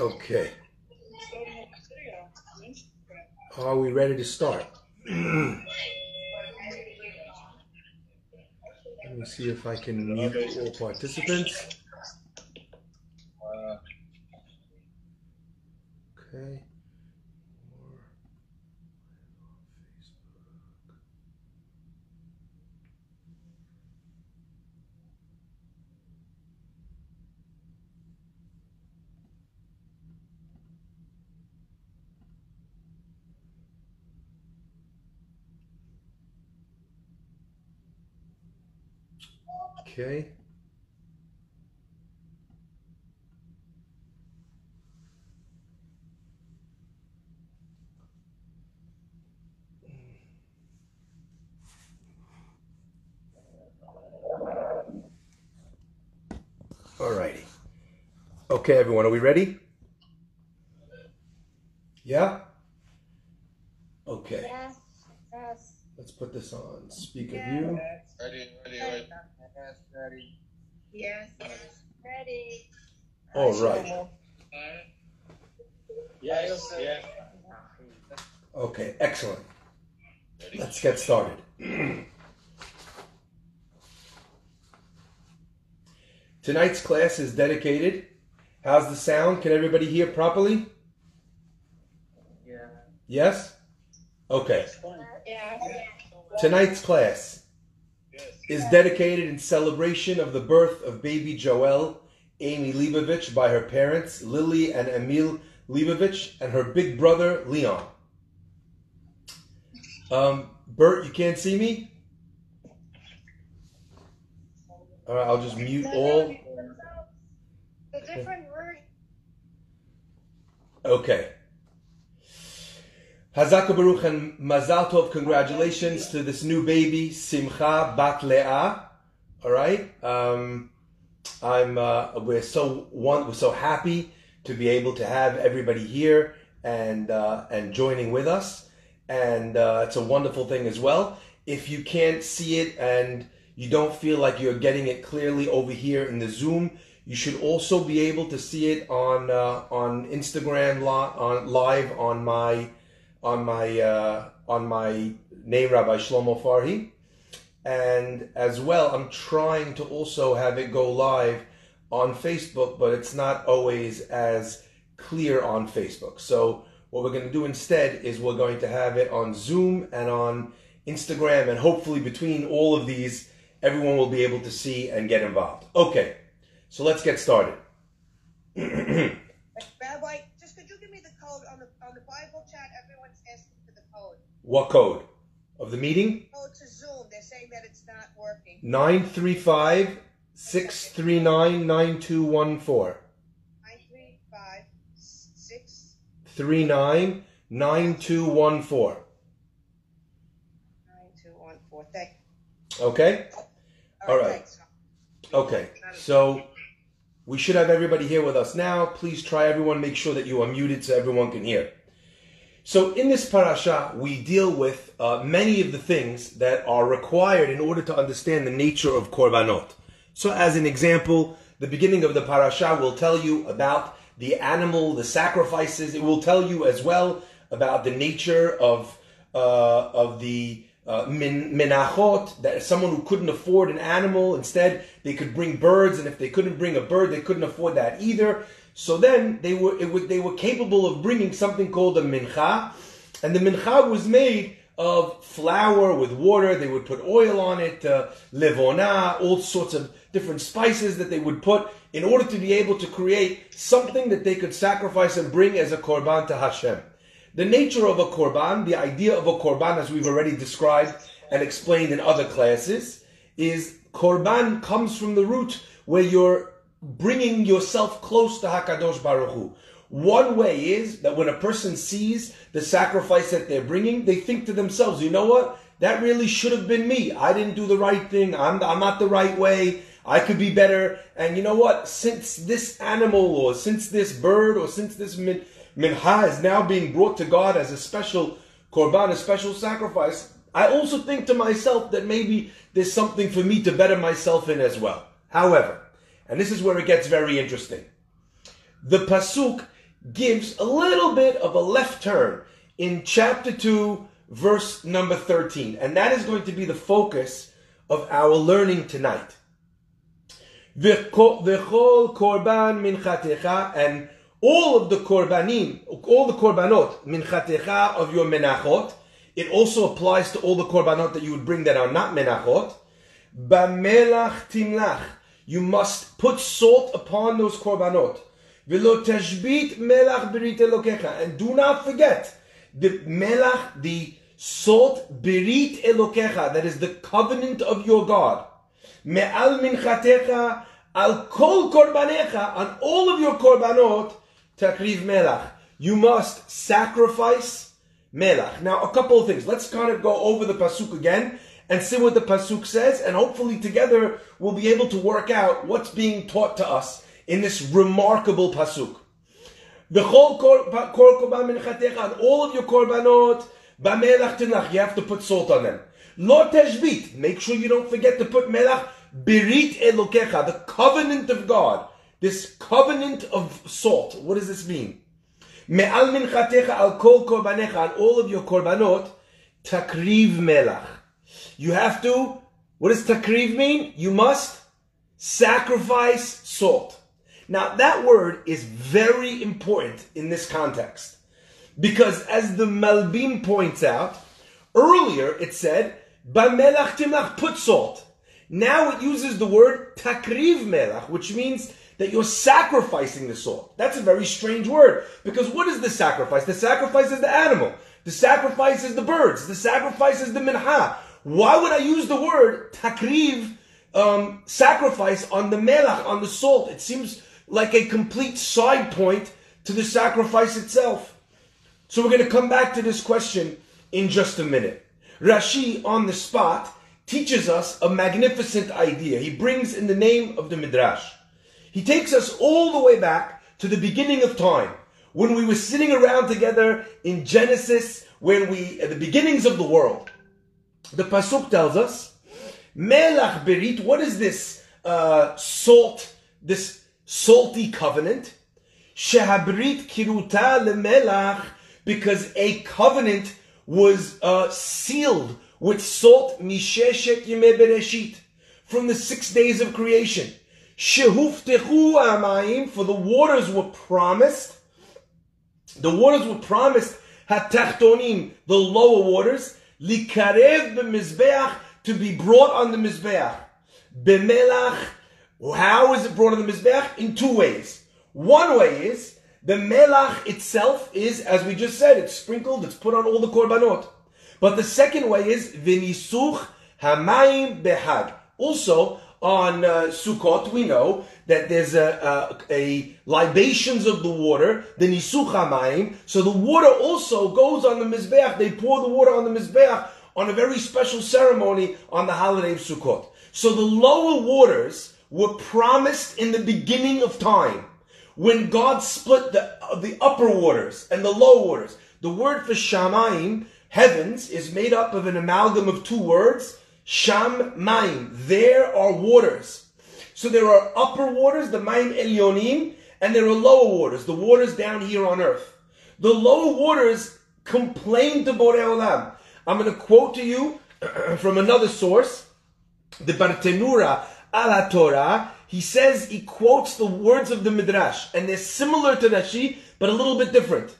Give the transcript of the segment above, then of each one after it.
Okay. Are we ready to start? Let me see if I can mute all participants. Okay. Okay. Alrighty. Okay, everyone, are we ready? Yeah? Okay, Yes, yes. let's put this on speaker Yeah. view. Ready, ready, ready. Yes, ready. Yes, ready. All right. Yes, yeah. Okay, excellent. Let's get started. Tonight's class is dedicated. How's the sound? Can everybody hear properly? Yeah. Yes? Okay. Yeah. Tonight's class is dedicated in celebration of the birth of baby Joelle Amy Leibovich by her parents Lily and Emil Leibovich and her big brother Leon. Um, Bert, you can't see me? All right, I'll just mute all. The different version. Okay. Hazaka Baruch and Mazal Tov, congratulations to this new baby, Simcha Bat Leah. All right. Um, I'm. Uh, we're so one. We're so happy to be able to have everybody here and uh, and joining with us, and uh, it's a wonderful thing as well. If you can't see it and you don't feel like you're getting it clearly over here in the Zoom, you should also be able to see it on uh, on Instagram li- on live on my on my uh, on my name Rabbi Shlomo Farhi, and as well I'm trying to also have it go live on Facebook, but it's not always as clear on Facebook. So what we're going to do instead is we're going to have it on Zoom and on Instagram, and hopefully between all of these, everyone will be able to see and get involved. Okay, so let's get started. Rabbi, just could you give me the code on the on the Bible chat? Everyone's asking for the code. What code of the meeting? Code to Zoom. They're saying that it's not working. 935 639 9214. Nine three five six 39 9214. nine two one four. Thank. Okay? All right. thanks. Okay. So we should have everybody here with us now. Please try everyone, make sure that you are muted so everyone can hear. So in this parasha, we deal with uh, many of the things that are required in order to understand the nature of korbanot. So as an example, the beginning of the parasha will tell you about the animal, the sacrifices. It will tell you as well about the nature of uh, of the uh, min, minachot, that someone who couldn't afford an animal, instead they could bring birds, and if they couldn't bring a bird, they couldn't afford that either. So then they were they were capable of bringing something called a mincha, and the mincha was made of flour with water. They would put oil on it, uh, levona, all sorts of different spices that they would put in order to be able to create something that they could sacrifice and bring as a korban to Hashem. The nature of a korban, the idea of a korban, as we've already described and explained in other classes, is korban comes from the root where you're bringing yourself close to Hakadosh Baruch Hu. One way is that when a person sees the sacrifice that they're bringing, they think to themselves, you know what? That really should have been me. I didn't do the right thing. I'm, I'm not the right way. I could be better. And you know what? Since this animal or since this bird or since this min, mincha is now being brought to God as a special korban, a special sacrifice, I also think to myself that maybe there's something for me to better myself in as well. However, and this is where it gets very interesting. The pasuk gives a little bit of a left turn in chapter 2, verse number 13. And that is going to be the focus of our learning tonight. V'chol korban minchatecha, and all of the korbanim, all the korbanot minchatecha of your menachot, it also applies to all the korbanot that you would bring that are not menachot. Bamelach timlach, you must put salt upon those korbanot. Melach elokecha, and do not forget the melach, the salt berit elokecha, that is the covenant of your God. Me'al minchatecha al kol korbanecha, on all of your korbanot, takriv melach. You must sacrifice melach. Now, a couple of things. Let's kind of go over the pasuk again and see what the pasuk says, and hopefully together we'll be able to work out what's being taught to us in this remarkable pasuk. On all of your korbanot, you have to put salt on them. Lo teshbit, make sure you don't forget to put melach Birit Elokecha, the covenant of God. This covenant of salt. What does this mean? Me'al minchatecha al kol korbanecha, on all of your korbanot, takriv melach. You have to, what does takriv mean? You must sacrifice salt. Now that word is very important in this context. Because as the Malbim points out, earlier it said, Bamelach timlach, put salt. Now it uses the word takriv melach, which means that you're sacrificing the salt. That's a very strange word because what is the sacrifice? The sacrifice is the animal. The sacrifice is the birds. The sacrifice is the minha. Why would I use the word takriv, um, sacrifice on the melach, on the salt? It seems like a complete side point to the sacrifice itself. So we're going to come back to this question in just a minute. Rashi on the spot teaches us a magnificent idea. He brings in the name of the Midrash. He takes us all the way back to the beginning of time, when we were sitting around together in Genesis, when we, at the beginnings of the world. The Pasuk tells us, Melach Berit, what is this uh, salt, this salty covenant? Shehabrit kiruta lemelach, because a covenant was uh, sealed with salt misheshet yemei bereshit from the six days of creation. Shehuftechu amayim, for the waters were promised. The waters were promised hatachtonim, the lower waters, likarev b'mizbeach, to be brought on the mizbeach. B'melach, how is it brought on the mizbeach? In two ways. One way is the melach itself is, as we just said, it's sprinkled, it's put on all the korbanot. But the second way is vinisuch hamayim behag. Also, on uh, Sukkot, we know that there's a, a, a, libations of the water, the nisuch hamayim. So the water also goes on the mizbeach. They pour the water on the mizbeach on a very special ceremony on the holiday of Sukkot. So the lower waters were promised in the beginning of time when God split the, the upper waters and the lower waters. The word for shamayim heavens is made up of an amalgam of two words, sham maim. There are waters. So there are upper waters, the maim elyonim, and there are lower waters, the waters down here on earth. The lower waters complain to Borei Olam. I'm going to quote to you from another source, the Bartenura ala Torah. He says, he quotes the words of the Midrash, and they're similar to Rashi, but a little bit different.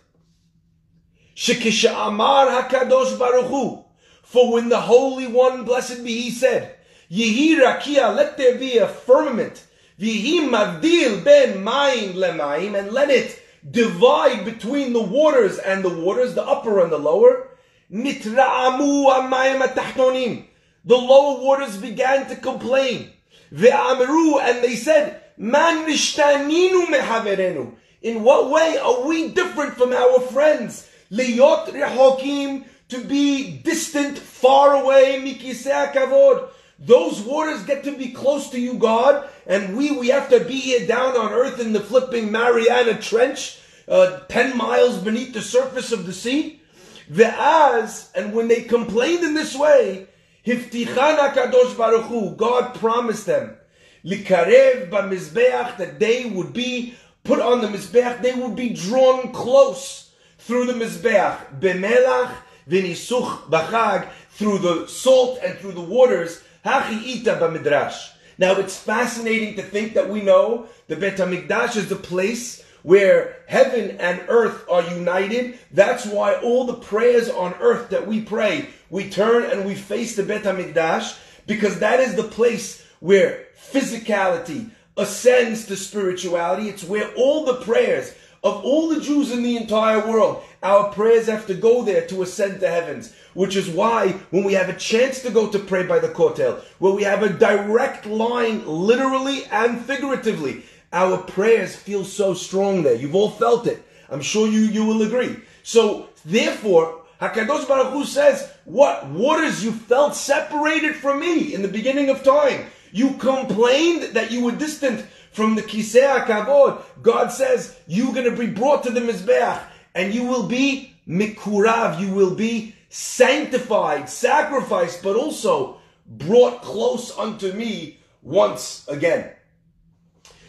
Shekisha'amar HaKadosh Baruch Hu. For when the Holy One, blessed be He, said, Yehi rakia, let there be a firmament, Vihi mavdil ben mayim lemayim, and let it divide between the waters and the waters, the upper and the lower. Nitra'amu amayim atachtonim. The lower waters began to complain. Ve'amru, and they said, Man nishtaninu mehaverenu. In what way are we different from our friends? Liyot rehokim, to be distant, far away, mikisei kavod. Those waters get to be close to you, God, and we, we have to be here down on earth in the flipping Mariana Trench, uh, 10 miles beneath the surface of the sea. Ve'az, and when they complained in this way, Hiftichana Kadosh Baruch Hu, God promised them, Likarev b'mizbeach, that they would be put on the Mizbeach, they would be drawn close through the Mizbeach. Bemelach, v'nisuch b'chag, through the salt and through the waters. Hachi ita b'midrash. Now it's fascinating to think that we know the Bet HaMikdash is the place where heaven and earth are united. That's why all the prayers on earth that we pray, we turn and we face the Bet HaMikdash because that is the place where physicality ascends to spirituality. It's where all the prayers of all the Jews in the entire world, our prayers have to go there to ascend to heavens. Which is why when we have a chance to go to pray by the Kotel, where we have a direct line, literally and figuratively, our prayers feel so strong there. You've all felt it. I'm sure you, you will agree. So therefore, Hakadosh Baruch Hu says, "What waters you felt separated from me in the beginning of time? You complained that you were distant from the Kisei Kavod. God says you're going to be brought to the Mizbeach, and you will be mikurav. You will be sanctified, sacrificed, but also brought close unto me once again."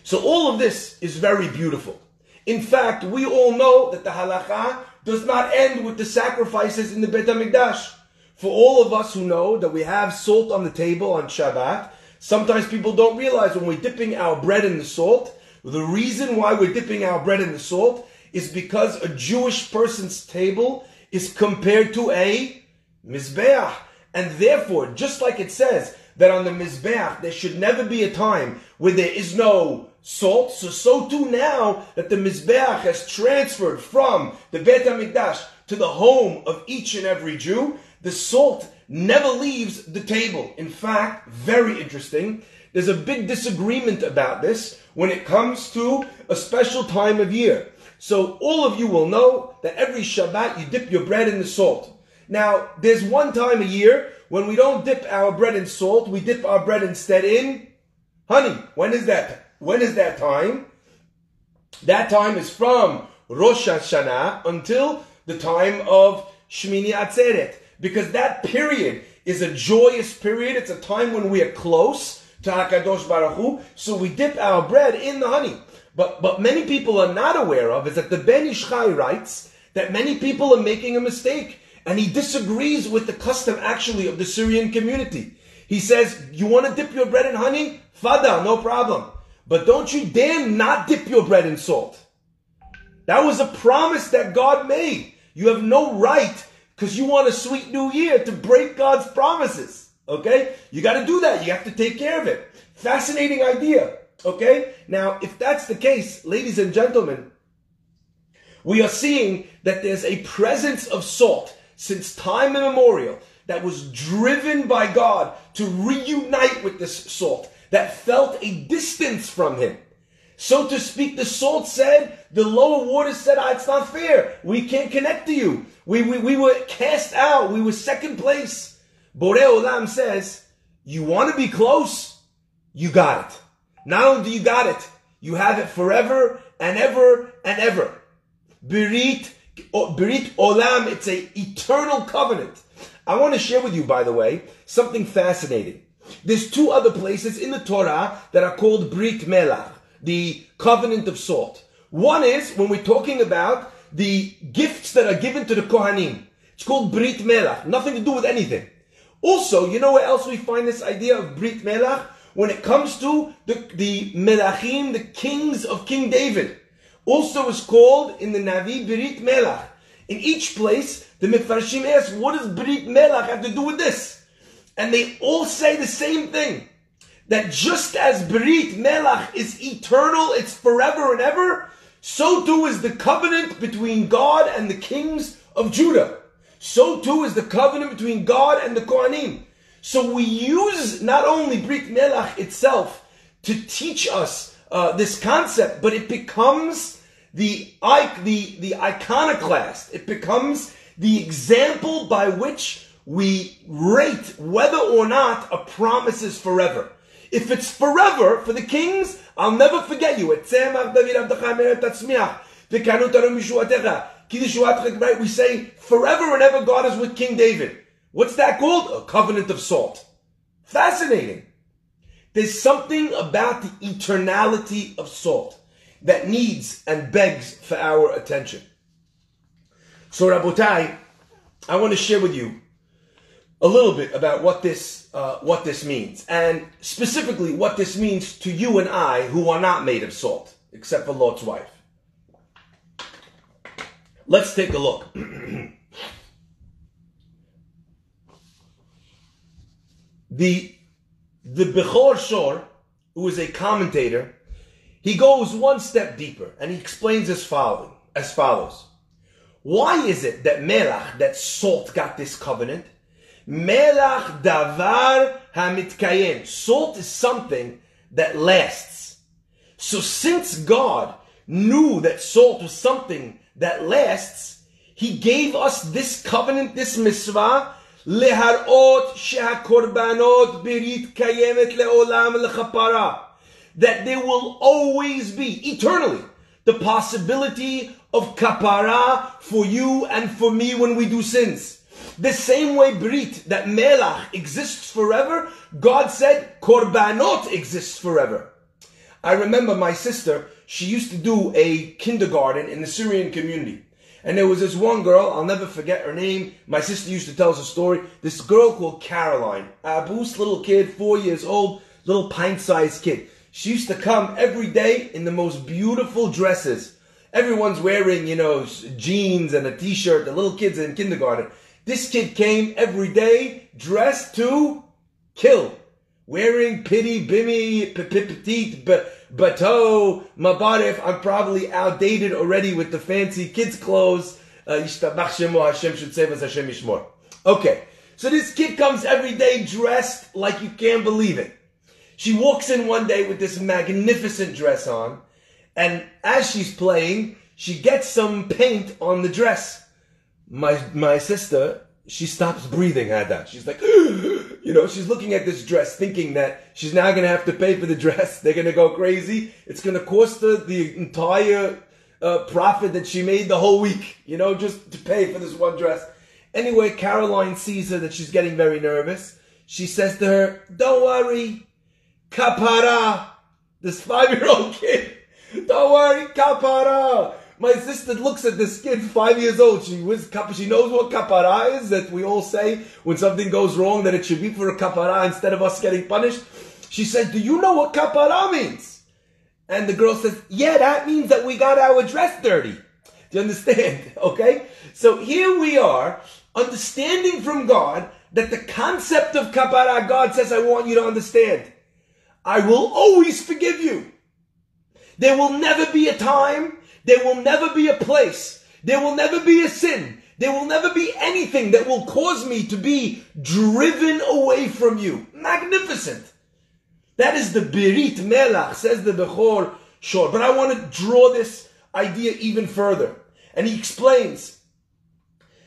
So all of this is very beautiful. In fact, we all know that the halacha does not end with the sacrifices in the Bet HaMikdash. For all of us who know that we have salt on the table on Shabbat, sometimes people don't realize when we're dipping our bread in the salt, the reason why we're dipping our bread in the salt is because a Jewish person's table is compared to a Mizbeach. And therefore, just like it says that on the Mizbeach, there should never be a time where there is no salt. So, so too now that the Mizbeach has transferred from the Bet HaMikdash to the home of each and every Jew, the salt never leaves the table. In fact, very interesting, there's a big disagreement about this when it comes to a special time of year. So all of you will know that every Shabbat you dip your bread in the salt. Now, there's one time a year when we don't dip our bread in salt, we dip our bread instead in honey. When is that? When is that time? That time is from Rosh Hashanah until the time of Shmini Atzeret. Because that period is a joyous period. It's a time when we are close to HaKadosh Baruch Hu. So we dip our bread in the honey. But, but many people are not aware of is that the Ben Ish Chai writes that many people are making a mistake. And he disagrees with the custom actually of the Syrian community. He says, you want to dip your bread in honey? Fada, no problem. But don't you dare not dip your bread in salt. That was a promise that God made. You have no right, because you want a sweet new year, to break God's promises. Okay? You got to do that. You have to take care of it. Fascinating idea. Okay? Now, if that's the case, ladies and gentlemen, we are seeing that there's a presence of salt since time immemorial that was driven by God to reunite with this salt that felt a distance from him. So to speak, the salt said, the lower waters said, ah, it's not fair. We can't connect to you. We, we, we were cast out. We were second place. Borei Olam says, you want to be close? You got it. Not only do you got it, you have it forever and ever and ever. Berit, Berit Olam, it's a eternal covenant. I want to share with you, by the way, something fascinating. There's two other places in the Torah that are called Brit Melach, the covenant of salt. One is when we're talking about the gifts that are given to the Kohanim. It's called Brit Melach, nothing to do with anything. Also, you know where else we find this idea of Brit Melach? When it comes to the, the Melachim, the kings of King David. Also is called in the Navi Brit Melach. In each place, the Mefarshim ask, what does Brit Melach have to do with this? And they all say the same thing. That just as Brit Melach is eternal, it's forever and ever, so too is the covenant between God and the kings of Judah. So too is the covenant between God and the Kohanim. So we use not only Brit Melach itself to teach us uh, this concept, but it becomes the, the, the iconoclast. It becomes the example by which we rate whether or not a promise is forever. If it's forever for the kings, I'll never forget you. We say forever and ever God is with King David. What's that called? A covenant of salt. Fascinating. There's something about the eternality of salt. that needs and begs for our attention. So, Rabotai, I want to share with you a little bit about what this uh, what this means, and specifically what this means to you and I, who are not made of salt, except for Lot's wife. Let's take a look. the the Bechor Shor, who is a commentator, he goes one step deeper and he explains as following as follows. Why is it that Melach, that salt, got this covenant? Melach davar hamitkayem. Salt is something that lasts. So since God knew that salt was something that lasts, He gave us this covenant, this mitzvah, That there will always be, eternally, the possibility of kapara for you and for me when we do sins. The same way Brit, that Melach exists forever, God said Korbanot exists forever. I remember my sister, she used to do a kindergarten in the Syrian community. And there was this one girl, I'll never forget her name. My sister used to tell us a story. This girl called Caroline, Abu's little kid, four years old, little pint-sized kid. She used to come every day in the most beautiful dresses. Everyone's wearing, you know, jeans and a t-shirt. The little kids in kindergarten. This kid came every day dressed to kill. Wearing pity, bimmy, petit, bateau, mabarif. I'm probably outdated already with the fancy kids' clothes. Uh, Hashem should save us, Hashem. Okay, so this kid comes every day dressed like you can't believe it. She walks in one day with this magnificent dress on, and as she's playing, she gets some paint on the dress. My my sister, she stops breathing at that. She's like, you know, she's looking at this dress, thinking that she's now gonna have to pay for the dress. They're gonna go crazy. It's gonna cost her the entire uh, profit that she made the whole week. You know, just to pay for this one dress. Anyway, Caroline sees her that she's getting very nervous. She says to her, "Don't worry, kapara." This five-year-old kid don't worry, kapara. My sister looks at this kid, five years old. She was she knows what kapara is. That we all say when something goes wrong that it should be for a kapara instead of us getting punished. She says, "Do you know what kapara means?" And the girl says, "Yeah, that means that we got our dress dirty." Do you understand? Okay. So here we are, understanding from God that the concept of kapara, God says, "I want you to understand. I will always forgive you." There will never be a time, there will never be a place, there will never be a sin, there will never be anything that will cause me to be driven away from you. Magnificent. That is the Birit Melach, says the Bechor Shor. But I want to draw this idea even further. And he explains.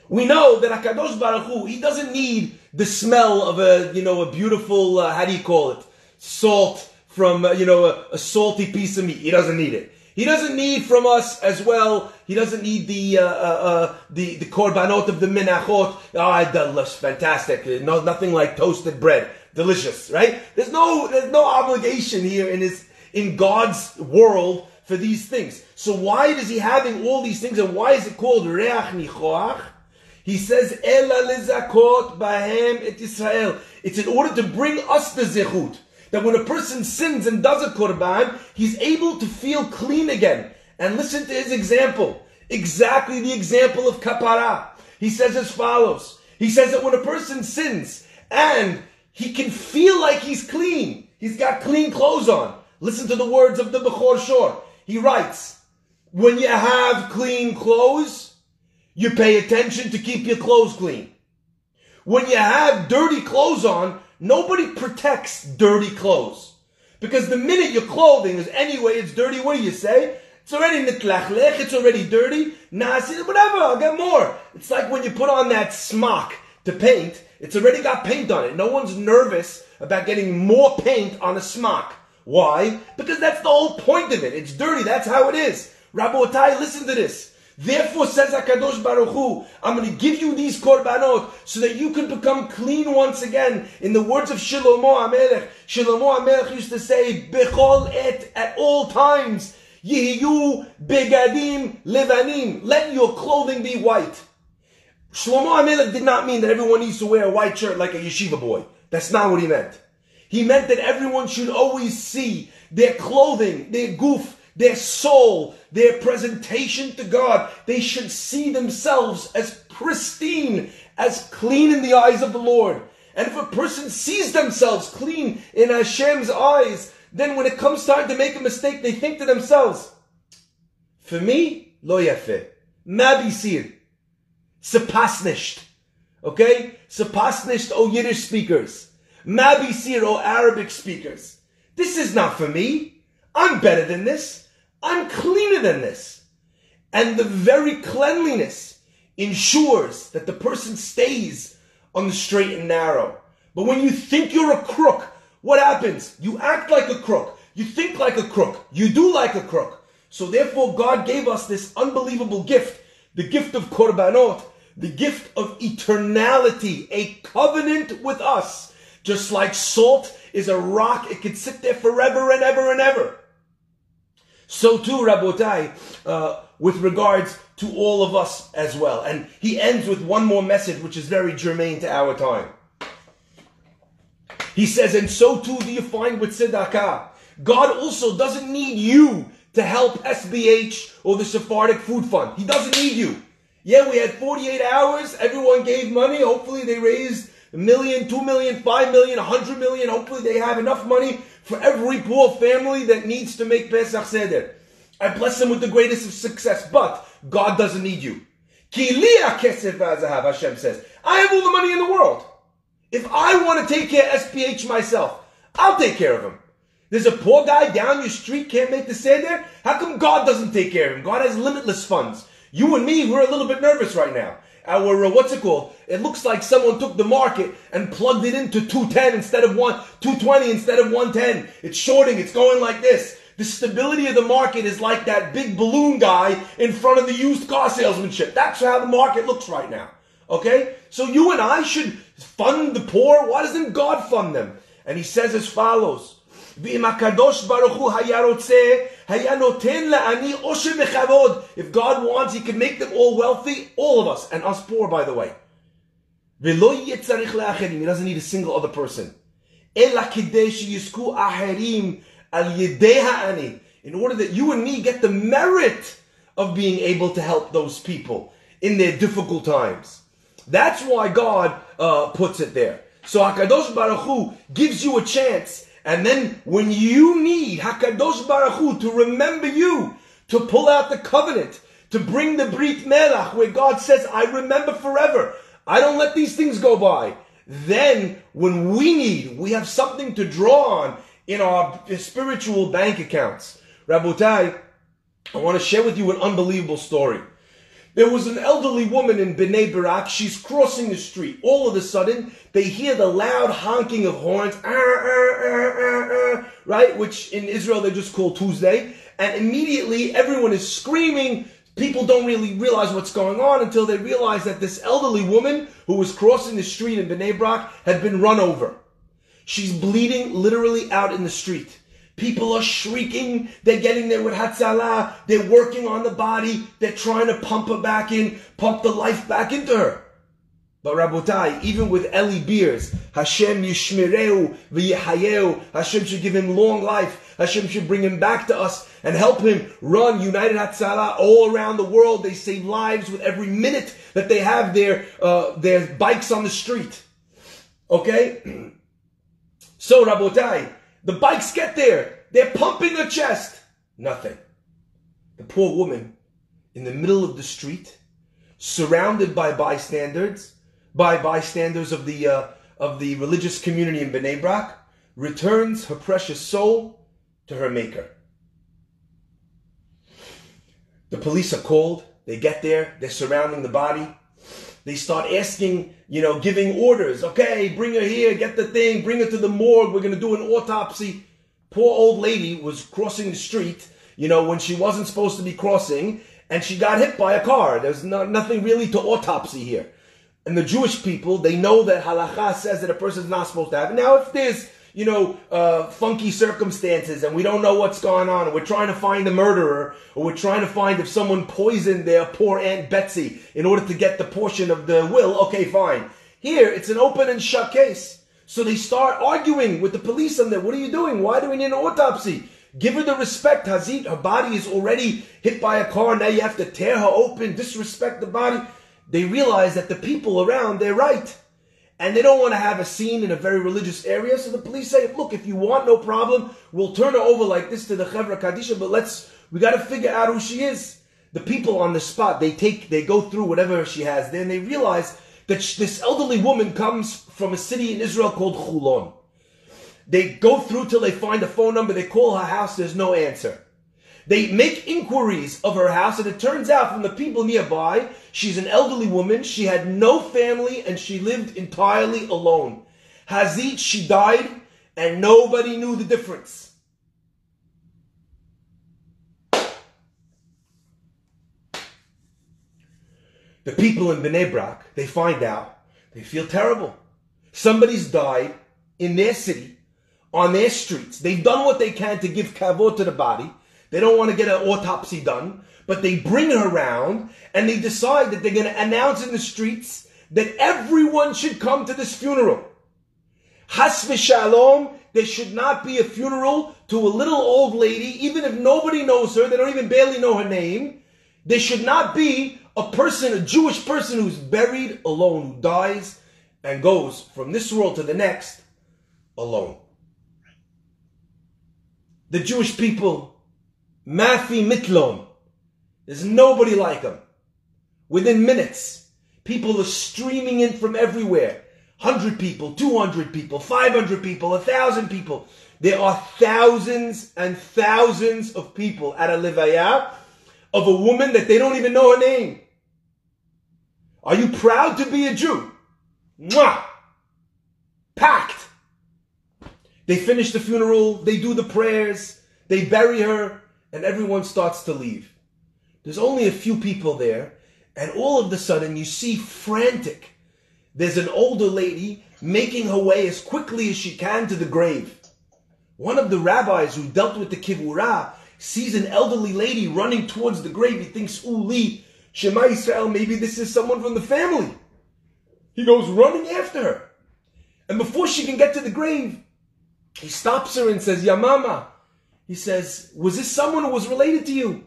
We know that Akadosh Baruch Hu, he doesn't need the smell of a, you know, a beautiful, uh, how do you call it? Salt from, uh, you know, a, a, salty piece of meat. He doesn't need it. He doesn't need from us as well. He doesn't need the uh, uh, uh the the korbanot of the minachot. Ah, oh, fantastic. No, nothing like toasted bread. Delicious, right? There's no there's no obligation here in his in God's world for these things. So why is he having all these things, and why is it called reach nichoach? He says, Ela lezakot bahem et Israel. It's in order to bring us the zechut that when a person sins and does a korban, he's able to feel clean again. And listen to his example. Exactly the example of kapara. He says as follows. He says that when a person sins and he can feel like he's clean, he's got clean clothes on. Listen to the words of the Bechor Shor. He writes, when you have clean clothes, you pay attention to keep your clothes clean. When you have dirty clothes on, Nobody protects dirty clothes. Because the minute your clothing is anyway, it's dirty, what do you say? It's already nitlachlech, it's already dirty. Nah, whatever, I'll get more. It's like when you put on that smock to paint, it's already got paint on it. No one's nervous about getting more paint on a smock. Why? Because that's the whole point of it. It's dirty, that's how it is. Rabotai, listen to this. Therefore, says Hakadosh Baruch Hu, I'm going to give you these korbanot so that you can become clean once again. In the words of Shlomo Amelech, Shlomo Amelech used to say, "Bechol et," at all times. Yehiyu begadim levanim. Let your clothing be white. Shlomo HaMelech did not mean that everyone needs to wear a white shirt like a yeshiva boy. That's not what he meant. He meant that everyone should always see their clothing, their goof, their soul, their presentation to God. They should see themselves as pristine, as clean in the eyes of the Lord. And if a person sees themselves clean in Hashem's eyes, then when it comes time to make a mistake, they think to themselves, for me, lo yafe, ma bisir, sepas nicht. Okay? Sepas nicht, O Yiddish speakers. Ma bisir, O Arabic speakers. This is not for me. I'm better than this. I'm cleaner than this. And the very cleanliness ensures that the person stays on the straight and narrow. But when you think you're a crook, what happens? You act like a crook. You think like a crook. You do like a crook. So therefore, God gave us this unbelievable gift, the gift of korbanot, the gift of eternality, a covenant with us. Just like salt is a rock, it can sit there forever and ever and ever. So too, Rabotai, uh, with regards to all of us as well. And he ends with one more message, which is very germane to our time. He says, and so too do you find with tzedakah. God also doesn't need you to help SBH or the Sephardic Food Fund. He doesn't need you. Yeah, we had 48 hours. Everyone gave money. Hopefully they raised a million, two million, five million, a hundred million. Hopefully they have enough money for every poor family that needs to make Pesach Seder. I bless them with the greatest of success, but God doesn't need you. Hashem says. I have all the money in the world. If I want to take care of SBH myself, I'll take care of him. There's a poor guy down your street can't make the seder. How come God doesn't take care of him? God has limitless funds. You and me, we're a little bit nervous right now. Our uh, what's it called? It looks like someone took the market and plugged it into 210 instead of one 220 instead of 110. It's shorting. It's going like this. The stability of the market is like that big balloon guy in front of the used car salesmanship. That's how the market looks right now. Okay? So you and I should fund the poor. Why doesn't God fund them? And he says as follows. ואם הקדוש ברוך הוא היה רוצה, היה נותן לעני עושר וכבוד. If God wants, he can make them all wealthy, all of us, and us poor, by the way. ולא יהיה צריך לאחרים, he doesn't need a single other person. אלא כדי שיזכו אחרים על ידי העני. In order that you and me get the merit of being able to help those people in their difficult times. That's why God uh, puts it there. So Hakadosh Baruch Hu gives you a chance, and then when you need Hakadosh Baruch Hu to remember you, to pull out the covenant, to bring the Brit Melach, where God says, "I remember forever. I don't let these things go by." Then, when we need, we have something to draw on in our spiritual bank accounts. Rabotai, I want to share with you an unbelievable story. There was an elderly woman in Bnei Barak. She's crossing the street. All of a sudden, they hear the loud honking of horns, right? Which in Israel they just call Tuesday. And immediately everyone is screaming. People don't really realize what's going on until they realize that this elderly woman who was crossing the street in Bnei Barak had been run over. She's bleeding literally out in the street. People are shrieking. They're getting there with Hatzalah. They're working on the body. They're trying to pump her back in, pump the life back into her. But Rabotai, even with Eli Beers, Hashem Yishmireu v'Yehayeu, Hashem should give him long life. Hashem should bring him back to us and help him run United Hatzalah all around the world. They save lives with every minute that they have their uh, their bikes on the street. Okay. So, Rabotai, the bikes get there. They're pumping her chest. Nothing. The poor woman in the middle of the street, surrounded by bystanders, by bystanders of the uh, of the religious community in Bnei Brak, returns her precious soul to her maker. The police are called. They get there. They're surrounding the body. They start asking, you know, giving orders. Okay, bring her here, get the thing, bring her to the morgue. We're going to do an autopsy. Poor old lady was crossing the street, you know, when she wasn't supposed to be crossing, and she got hit by a car. There's not, nothing really to autopsy here. And the Jewish people, they know that halacha says that a person's not supposed to have it. Now, if there's, you know, uh, funky circumstances and we don't know what's going on we're trying to find the murderer or we're trying to find if someone poisoned their poor Aunt Betsy in order to get the portion of the will, okay, fine. Here, it's an open and shut case. So they start arguing with the police on that. What are you doing? Why do we need an autopsy? Give her the respect, Hazit. Her body is already hit by a car. Now you have to tear her open, disrespect the body. They realize that the people around, they're right. And they don't want to have a scene in a very religious area. So the police say, look, if you want, no problem. We'll turn her over like this to the Chevra Kadisha, but let's, we got to figure out who she is. The people on the spot, they take, they go through whatever she has there and they realize that this elderly woman comes from a city in Israel called Holon. They go through till they find a phone number. They call her house. There's no answer. They make inquiries of her house, and it turns out from the people nearby, she's an elderly woman. She had no family, and she lived entirely alone. Hazit, she died, and nobody knew the difference. The people in Bnei Brak, they find out, they feel terrible. Somebody's died in their city, on their streets. They've done what they can to give kavod to the body. They don't want to get an autopsy done, but they bring her around and they decide that they're going to announce in the streets that everyone should come to this funeral. Has there should not be a funeral to a little old lady, even if nobody knows her, they don't even barely know her name. There should not be a person, a Jewish person who's buried alone, who dies and goes from this world to the next alone. The Jewish people, Mafi Mitlon, there's nobody like him. Within minutes, people are streaming in from everywhere. 100 people, 200 people, 500 people, 1,000 people. There are thousands and thousands of people at a Livaya of a woman that they don't even know her name. Are you proud to be a Jew? Mwah! Packed. They finish the funeral, they do the prayers, they bury her, and everyone starts to leave. There's only a few people there, and all of a sudden you see frantic. There's an older lady making her way as quickly as she can to the grave. One of the rabbis who dealt with the kivura sees an elderly lady running towards the grave. He thinks, Uli, Shema Israel, maybe this is someone from the family. He goes running after her. And before she can get to the grave, he stops her and says, Yamama. He says, Was this someone who was related to you?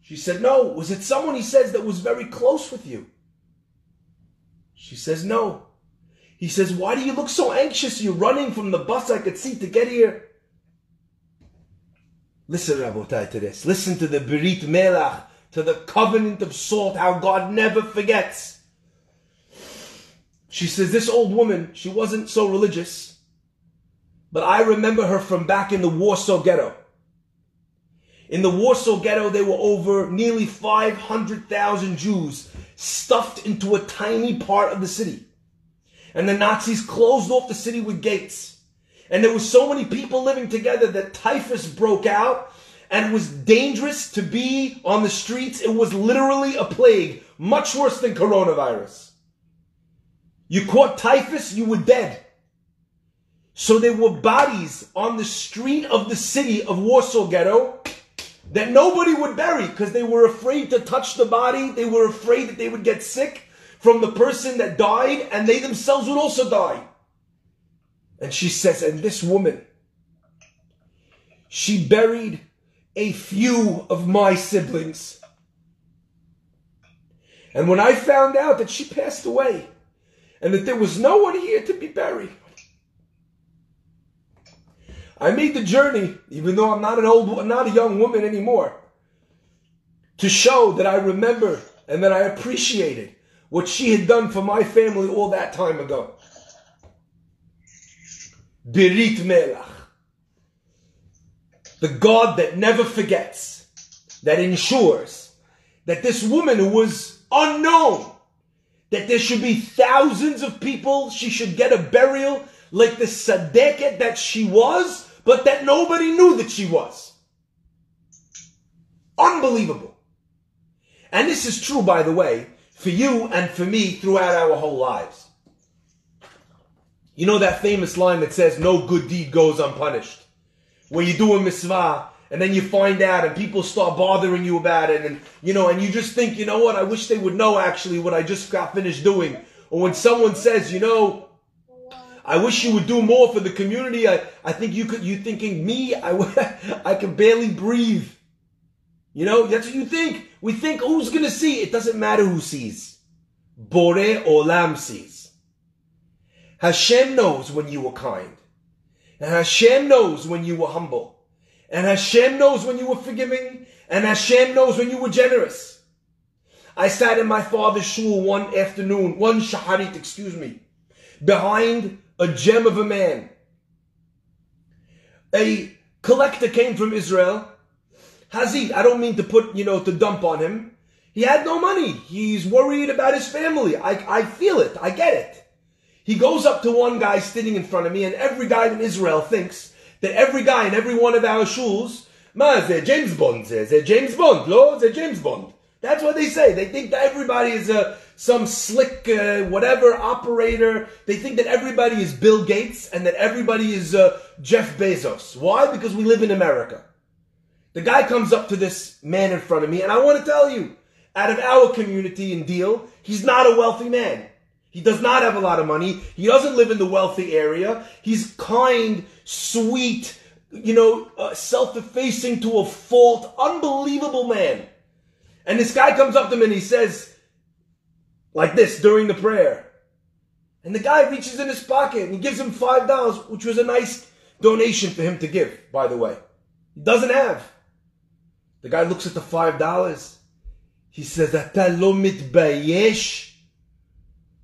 She said, No. Was it someone, he says, that was very close with you? She says, No. He says, Why do you look so anxious? You're running from the bus I could see to get here. Listen, Rabotai, to this. Listen to the Berit Melach, to the covenant of salt, how God never forgets. She says, This old woman, she wasn't so religious, but I remember her from back in the Warsaw ghetto. In the Warsaw ghetto, there were over nearly 500,000 Jews stuffed into a tiny part of the city. And the Nazis closed off the city with gates. And there were so many people living together that typhus broke out and it was dangerous to be on the streets. It was literally a plague, much worse than coronavirus. You caught typhus, you were dead. So there were bodies on the street of the city of Warsaw Ghetto that nobody would bury because they were afraid to touch the body. They were afraid that they would get sick from the person that died and they themselves would also die. And she says, and this woman, she buried a few of my siblings. And when I found out that she passed away and that there was no one here to be buried, I made the journey, even though I'm not an old, not a young woman anymore, to show that I remember and that I appreciated what she had done for my family all that time ago. Berit Melach. The God that never forgets, that ensures that this woman who was unknown, that there should be thousands of people, she should get a burial like the Sadeket that she was, but that nobody knew that she was. Unbelievable. And this is true, by the way, for you and for me throughout our whole lives. You know that famous line that says, no good deed goes unpunished? Where you do a mitzvah and then you find out and people start bothering you about it and, you know, and you just think, you know what, I wish they would know actually what I just got finished doing. Or when someone says, you know, I wish you would do more for the community. I, I think you could, you thinking me, I, I can barely breathe. You know, that's what you think. We think who's gonna see? It doesn't matter who sees. Borei Olam sees. Hashem knows when you were kind. And Hashem knows when you were humble. And Hashem knows when you were forgiving. And Hashem knows when you were generous. I sat in my father's shul one afternoon, one shaharit, excuse me, behind a gem of a man. A collector came from Israel. Hazid, I don't mean to put, you know, to dump on him. He had no money. He's worried about his family. I, I feel it. I get it. He goes up to one guy sitting in front of me, and every guy in Israel thinks that every guy in every one of our shuls, ma, they're James Bond, they're James Bond, lo, they're James Bond. That's what they say. They think that everybody is a some slick uh, whatever operator. They think that everybody is Bill Gates and that everybody is uh, Jeff Bezos. Why? Because we live in America. The guy comes up to this man in front of me, and I want to tell you, out of our community in Deal, he's not a wealthy man. He does not have a lot of money. He doesn't live in the wealthy area. He's kind, sweet, you know, uh, self-effacing to a fault, unbelievable man. And this guy comes up to him and he says, like this during the prayer. And the guy reaches in his pocket and he gives him five dollars, which was a nice donation for him to give, by the way. He doesn't have. The guy looks at the five dollars. He says, "Ata lo.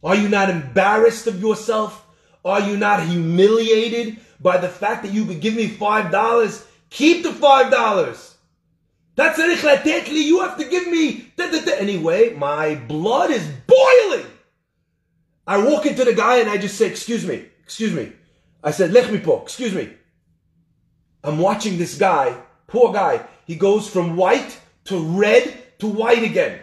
Are you not embarrassed of yourself? Are you not humiliated by the fact that you could give me five dollars? Keep the five dollars. That's rikhla, You have to give me. Da, da, da. Anyway, my blood is boiling. I walk into the guy and I just say, "Excuse me, excuse me." I said, "Lech mi po." Excuse me. I'm watching this guy, poor guy. He goes from white to red to white again.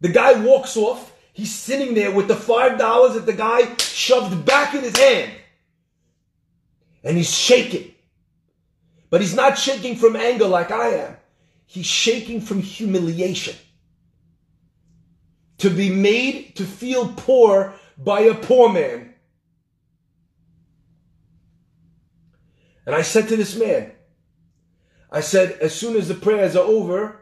The guy walks off. He's sitting there with the five dollars that the guy shoved back in his hand. And he's shaking. But he's not shaking from anger like I am. He's shaking from humiliation. To be made to feel poor by a poor man. And I said to this man, I said, as soon as the prayers are over,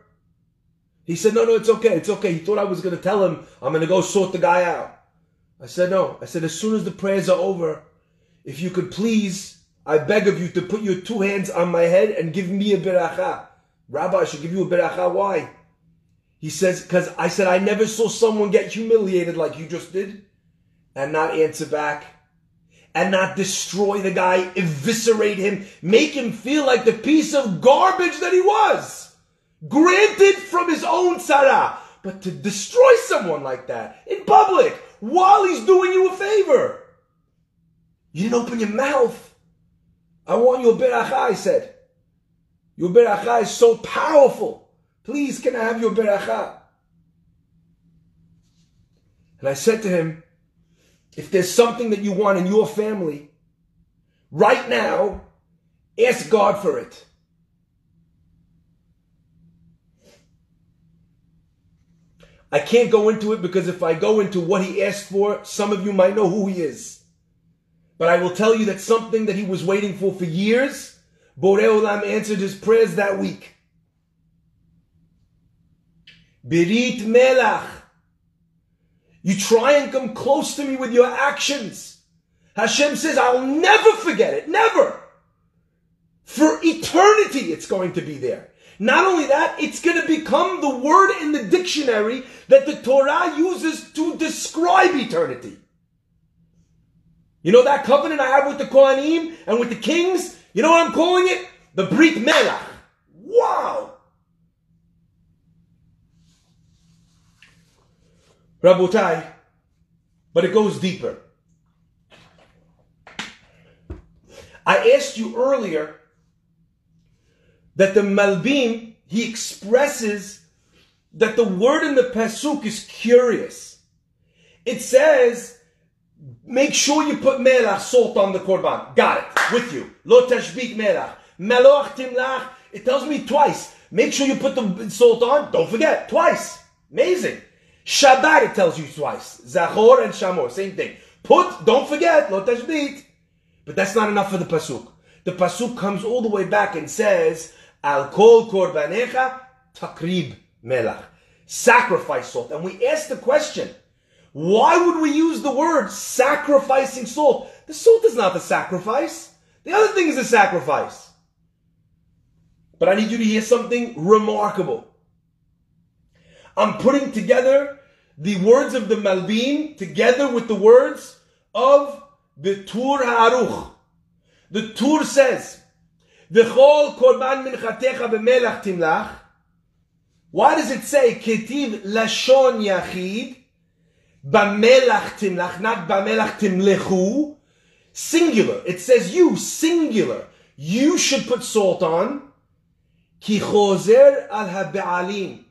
he said, no, no, it's okay. It's okay. He thought I was going to tell him, I'm going to go sort the guy out. I said, no. I said, as soon as the prayers are over, if you could please, I beg of you to put your two hands on my head and give me a beracha. Rabbi, I should give you a beracha. Why? He says, because I said, I never saw someone get humiliated like you just did and not answer back and not destroy the guy, eviscerate him, make him feel like the piece of garbage that he was. Granted from his own tzara, but to destroy someone like that in public while he's doing you a favor. You didn't open your mouth. I want your beracha, I said. Your beracha is so powerful. Please, can I have your beracha? And I said to him, if there's something that you want in your family, right now, ask God for it. I can't go into it because if I go into what he asked for, some of you might know who he is. But I will tell you that something that he was waiting for for years, Borei Olam answered his prayers that week. Birit Melach. You try and come close to me with your actions. Hashem says, I'll never forget it. Never. For eternity, it's going to be there. Not only that, it's going to become the word in the dictionary that the Torah uses to describe eternity. You know that covenant I have with the Kohanim and with the kings? You know what I'm calling it? The Brit Melach. Wow! Rabotai, but it goes deeper. I asked you earlier that the Malbim, he expresses that the word in the Pasuk is curious. It says, Make sure you put melach, salt on the korban. Got it. With you. Lo tashbit melach. Meloach timlach. It tells me twice. Make sure you put the salt on. Don't forget. Twice. Amazing. Shabbat it tells you twice. Zachor and Shamor. Same thing. Put, don't forget, lo tashbit. But that's not enough for the pasuk. The pasuk comes all the way back and says, Al kol korbanecha takrib melach. Sacrifice salt. And we ask the question, why would we use the word sacrificing salt? The salt is not the sacrifice. The other thing is the sacrifice. But I need you to hear something remarkable. I'm putting together the words of the Malbim together with the words of the Tur Ha'aruch. The Tur says, V'chol korban minchatecha b'melach timlach. Why does it say, Ketiv lashon yachid, Bamelach not bamelach timlechu. Singular. It says you, singular. You should put salt on. Ki al habe'alim.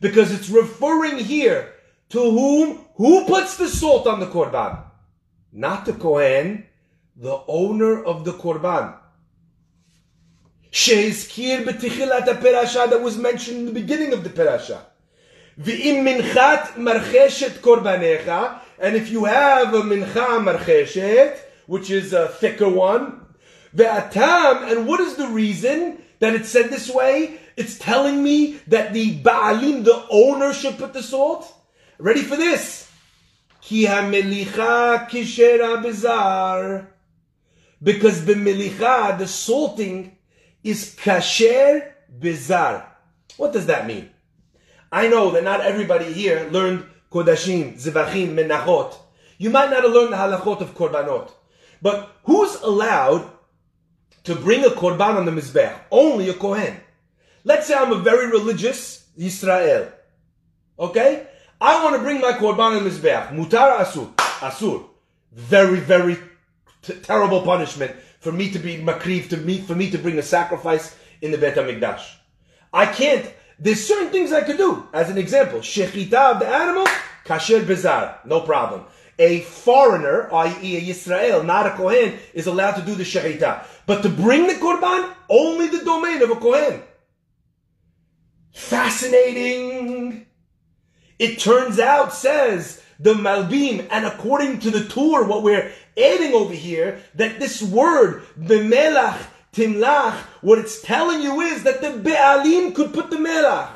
Because it's referring here to whom? Who puts the salt on the korban? Not the Kohen, the owner of the korban. Sheizkir b'tichilat perasha that was mentioned in the beginning of the perasha ואם מנחת מרחשת קורבניך, and if you have a mincha מרחשת, which is a thicker one, והטעם, and what is the reason that it's said this way? It's telling me that the Baalim, the owner, should put the salt. Ready for this? כי המליחה כשרה בזר. Because b'melicha, the salting, is kasher bizar. What does that mean? I know that not everybody here learned kodashim, zivachim, menachot. You might not have learned the halachot of korbanot. But who's allowed to bring a korban on the mizbech? Only a kohen. Let's say I'm a very religious Israel. Okay? I want to bring my korban on the mizbech. Mutar asur. Asur. Very, very t- terrible punishment for me to be makriv, to me, for me to bring a sacrifice in the Bet HaMikdash. I can't. There's certain things I could do. As an example, shechita of the animal, kasher bezar, no problem. A foreigner, i.e. a Yisrael, not a Kohen, is allowed to do the shechita. But to bring the korban, only the domain of a Kohen. Fascinating. It turns out, says the Malbim, and according to the Tur, what we're adding over here, that this word, b'melach, timlach, what it's telling you is that the Be'alim could put the melach.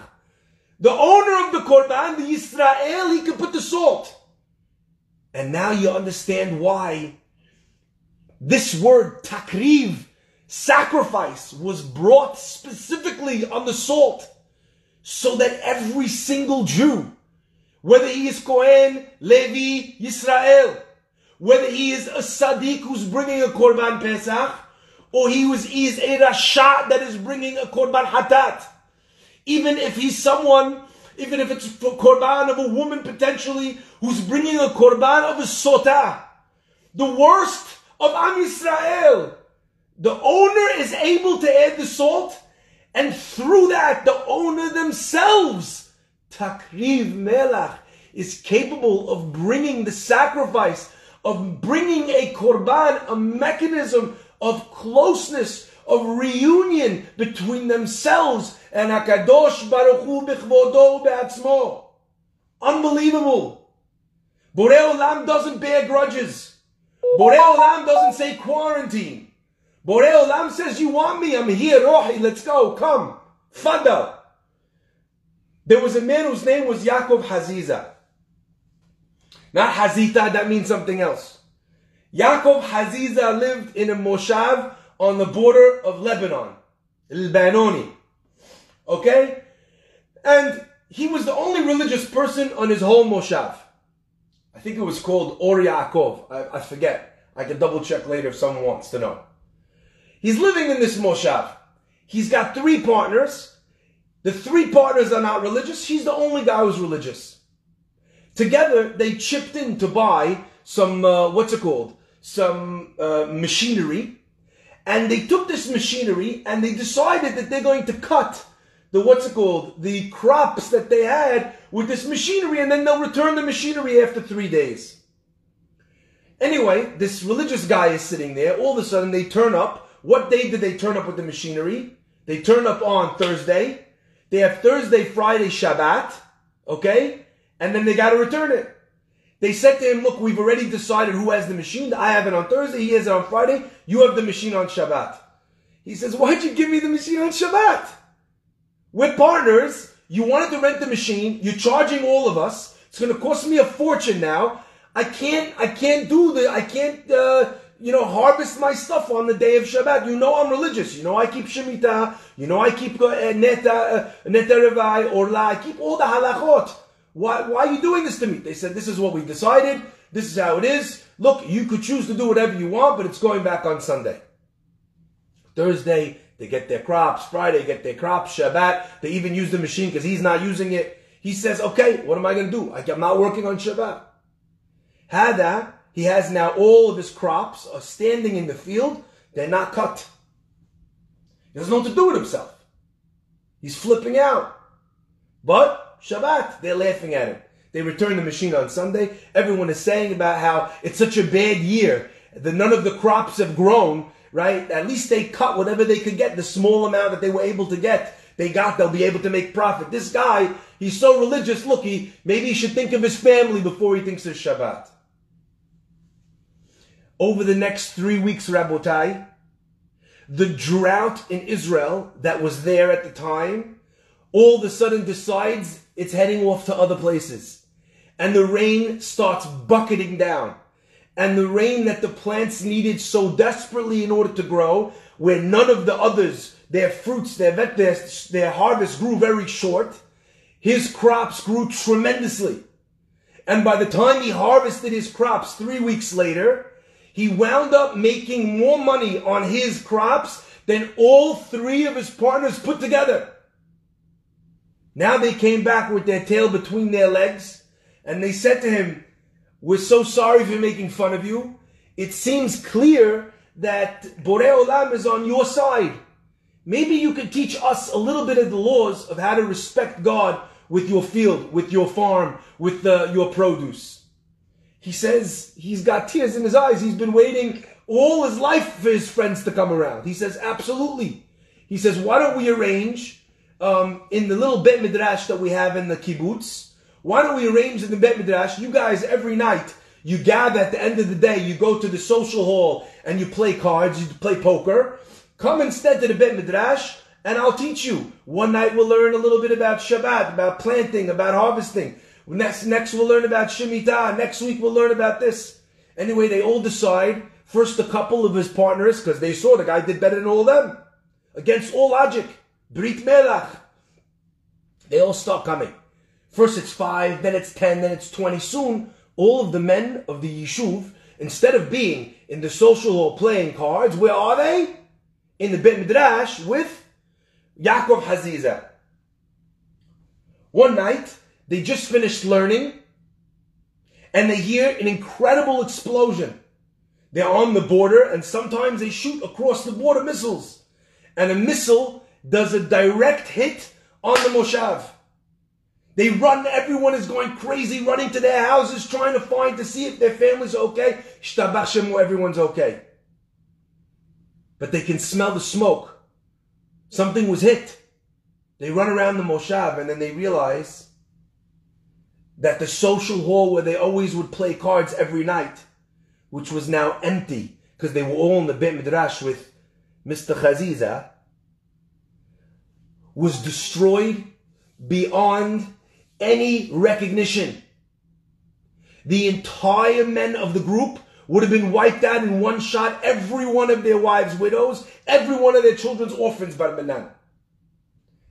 The owner of the Korban, the Yisrael, he could put the salt. And now you understand why this word, takriv, sacrifice, was brought specifically on the salt. So that every single Jew, whether he is Kohen, Levi, Yisrael, whether he is a Sadiq who's bringing a Korban Pesach, or he, was, is a Rasha that is bringing a Korban Hatat, even if he's someone, even if it's Korban of a woman potentially who's bringing a Korban of a Sota, the worst of Am Yisrael, the owner is able to add the salt, and through that, the owner themselves, Takriv Melach, is capable of bringing the sacrifice, of bringing a korban, a mechanism of closeness, of reunion between themselves and Hakadosh Baruch Hu b'chvodo be'atzmo. Unbelievable. Borei Olam doesn't bear grudges. Borei Olam doesn't say quarantine. Borei Olam says, you want me, I'm here, Rohi, let's go, come. Fadal. There was a man whose name was Yaakov Haziza. Not Hazita, that means something else. Yaakov Haziza lived in a moshav on the border of Lebanon, Lebanoni. Okay? And he was the only religious person on his whole moshav. I think it was called Or Yaakov. I, I forget. I can double check later if someone wants to know. He's living in this moshav. He's got three partners. The three partners are not religious. He's the only guy who's religious. Together, they chipped in to buy some, uh, what's it called? Some uh, machinery. And they took this machinery and they decided that they're going to cut the, what's it called? The crops that they had with this machinery and then they'll return the machinery after three days. Anyway, this religious guy is sitting there. All of a sudden, they turn up. What day did they turn up with the machinery? They turn up on Thursday. They have Thursday, Friday, Shabbat. Okay? And then they got to return it. They said to him, look, we've already decided who has the machine. I have it on Thursday. He has it on Friday. You have the machine on Shabbat. He says, why'd you give me the machine on Shabbat? We're partners. You wanted to rent the machine. You're charging all of us. It's going to cost me a fortune now. I can't, I can't do the, I can't, uh, you know, harvest my stuff on the day of Shabbat. You know I'm religious. You know I keep Shemitah. You know I keep uh, Neta, uh, Neta Revai, Orla. I keep all the halachot. Why, why are you doing this to me? They said, this is what we decided. This is how it is. Look, you could choose to do whatever you want, but it's going back on Sunday. Thursday, they get their crops. Friday, get their crops. Shabbat, they even use the machine because he's not using it. He says, okay, what am I going to do? I'm not working on Shabbat. Hada, he has now all of his crops are standing in the field. They're not cut. He doesn't know what to do with himself. He's flipping out. But Shabbat, they're laughing at him. They return the machine on Sunday. Everyone is saying about how it's such a bad year that none of the crops have grown, right? At least they cut whatever they could get, the small amount that they were able to get. They got, they'll be able to make profit. This guy, he's so religious. Look, he, maybe he should think of his family before he thinks of Shabbat. Over the next three weeks, Rabotai, the drought in Israel that was there at the time, all of a sudden decides it's heading off to other places. And the rain starts bucketing down. And the rain that the plants needed so desperately in order to grow, where none of the others, their fruits, their, their, their harvest grew very short, his crops grew tremendously. And by the time he harvested his crops three weeks later, he wound up making more money on his crops than all three of his partners put together. Now they came back with their tail between their legs and they said to him, We're so sorry for making fun of you. It seems clear that Borei Olam is on your side. Maybe you could teach us a little bit of the laws of how to respect God with your field, with your farm, with the, your produce. He says he's got tears in his eyes. He's been waiting all his life for his friends to come around. He says, absolutely. He says, why don't we arrange um, in the little Bet Midrash that we have in the kibbutz? Why don't we arrange in the Bet Midrash? You guys, every night, you gather at the end of the day, you go to the social hall and you play cards, you play poker. Come instead to the Bet Midrash and I'll teach you. One night we'll learn a little bit about Shabbat, about planting, about harvesting. Next, next we'll learn about Shemitah. Next week we'll learn about this. Anyway, they all decide. First, a couple of his partners, because they saw the guy did better than all of them. Against all logic. Brit Melach. They all start coming. First it's five, then it's ten, then it's twenty. Soon, all of the men of the Yishuv, instead of being in the social hall playing cards, where are they? In the Bet Midrash with Yaakov Haziza. One night, they just finished learning and they hear an incredible explosion. They're on the border and sometimes they shoot across the border missiles. And a missile does a direct hit on the Moshav. They run, everyone is going crazy, running to their houses, trying to find to see if their family's okay. Shtabach Shemu, everyone's okay. But they can smell the smoke. Something was hit. They run around the Moshav and then they realize that the social hall where they always would play cards every night, which was now empty because they were all in the Bet Midrash with Mr. Chaziza, was destroyed beyond any recognition. The entire men of the group would have been wiped out in one shot. Every one of their wives' widows, every one of their children's orphans, Barmanan.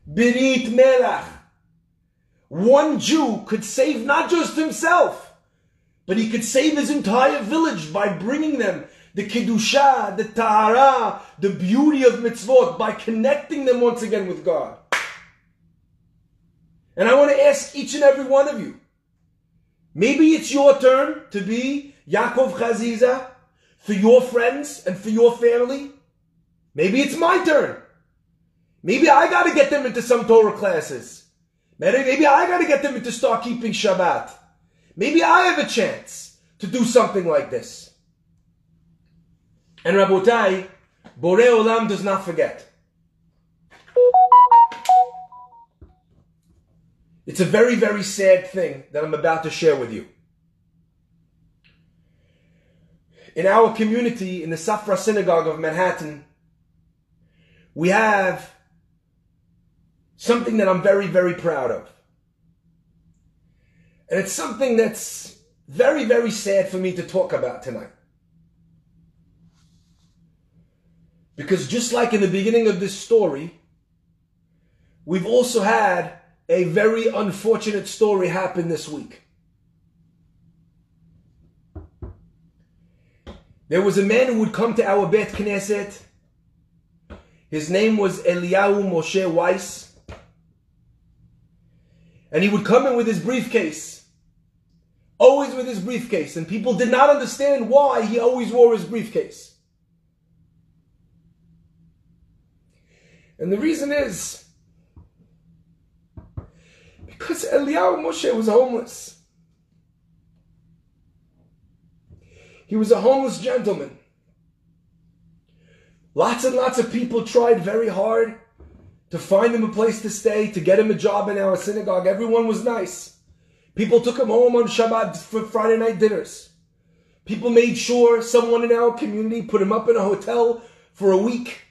Birit Melach. One Jew could save not just himself, but he could save his entire village by bringing them the Kedusha, the Tahara, the beauty of mitzvot, by connecting them once again with God. And I want to ask each and every one of you, maybe it's your turn to be Yaakov Chaziza for your friends and for your family. Maybe it's my turn. Maybe I got to get them into some Torah classes. Maybe, maybe I got to get them to start keeping Shabbat. Maybe I have a chance to do something like this. And Rabotai, Borei Olam does not forget. It's a very, very sad thing that I'm about to share with you. In our community, in the Safra Synagogue of Manhattan, we have something that I'm very, very proud of. And it's something that's very, very sad for me to talk about tonight. Because just like in the beginning of this story, we've also had a very unfortunate story happen this week. There was a man who would come to our Bet Knesset. His name was Eliyahu Moshe Weiss. And he would come in with his briefcase. Always with his briefcase. And people did not understand why he always wore his briefcase. And the reason is because Eliyahu Moshe was homeless. He was a homeless gentleman. Lots and lots of people tried very hard to find him a place to stay, to get him a job in our synagogue. Everyone was nice. People took him home on Shabbat for Friday night dinners. People made sure someone in our community put him up in a hotel for a week.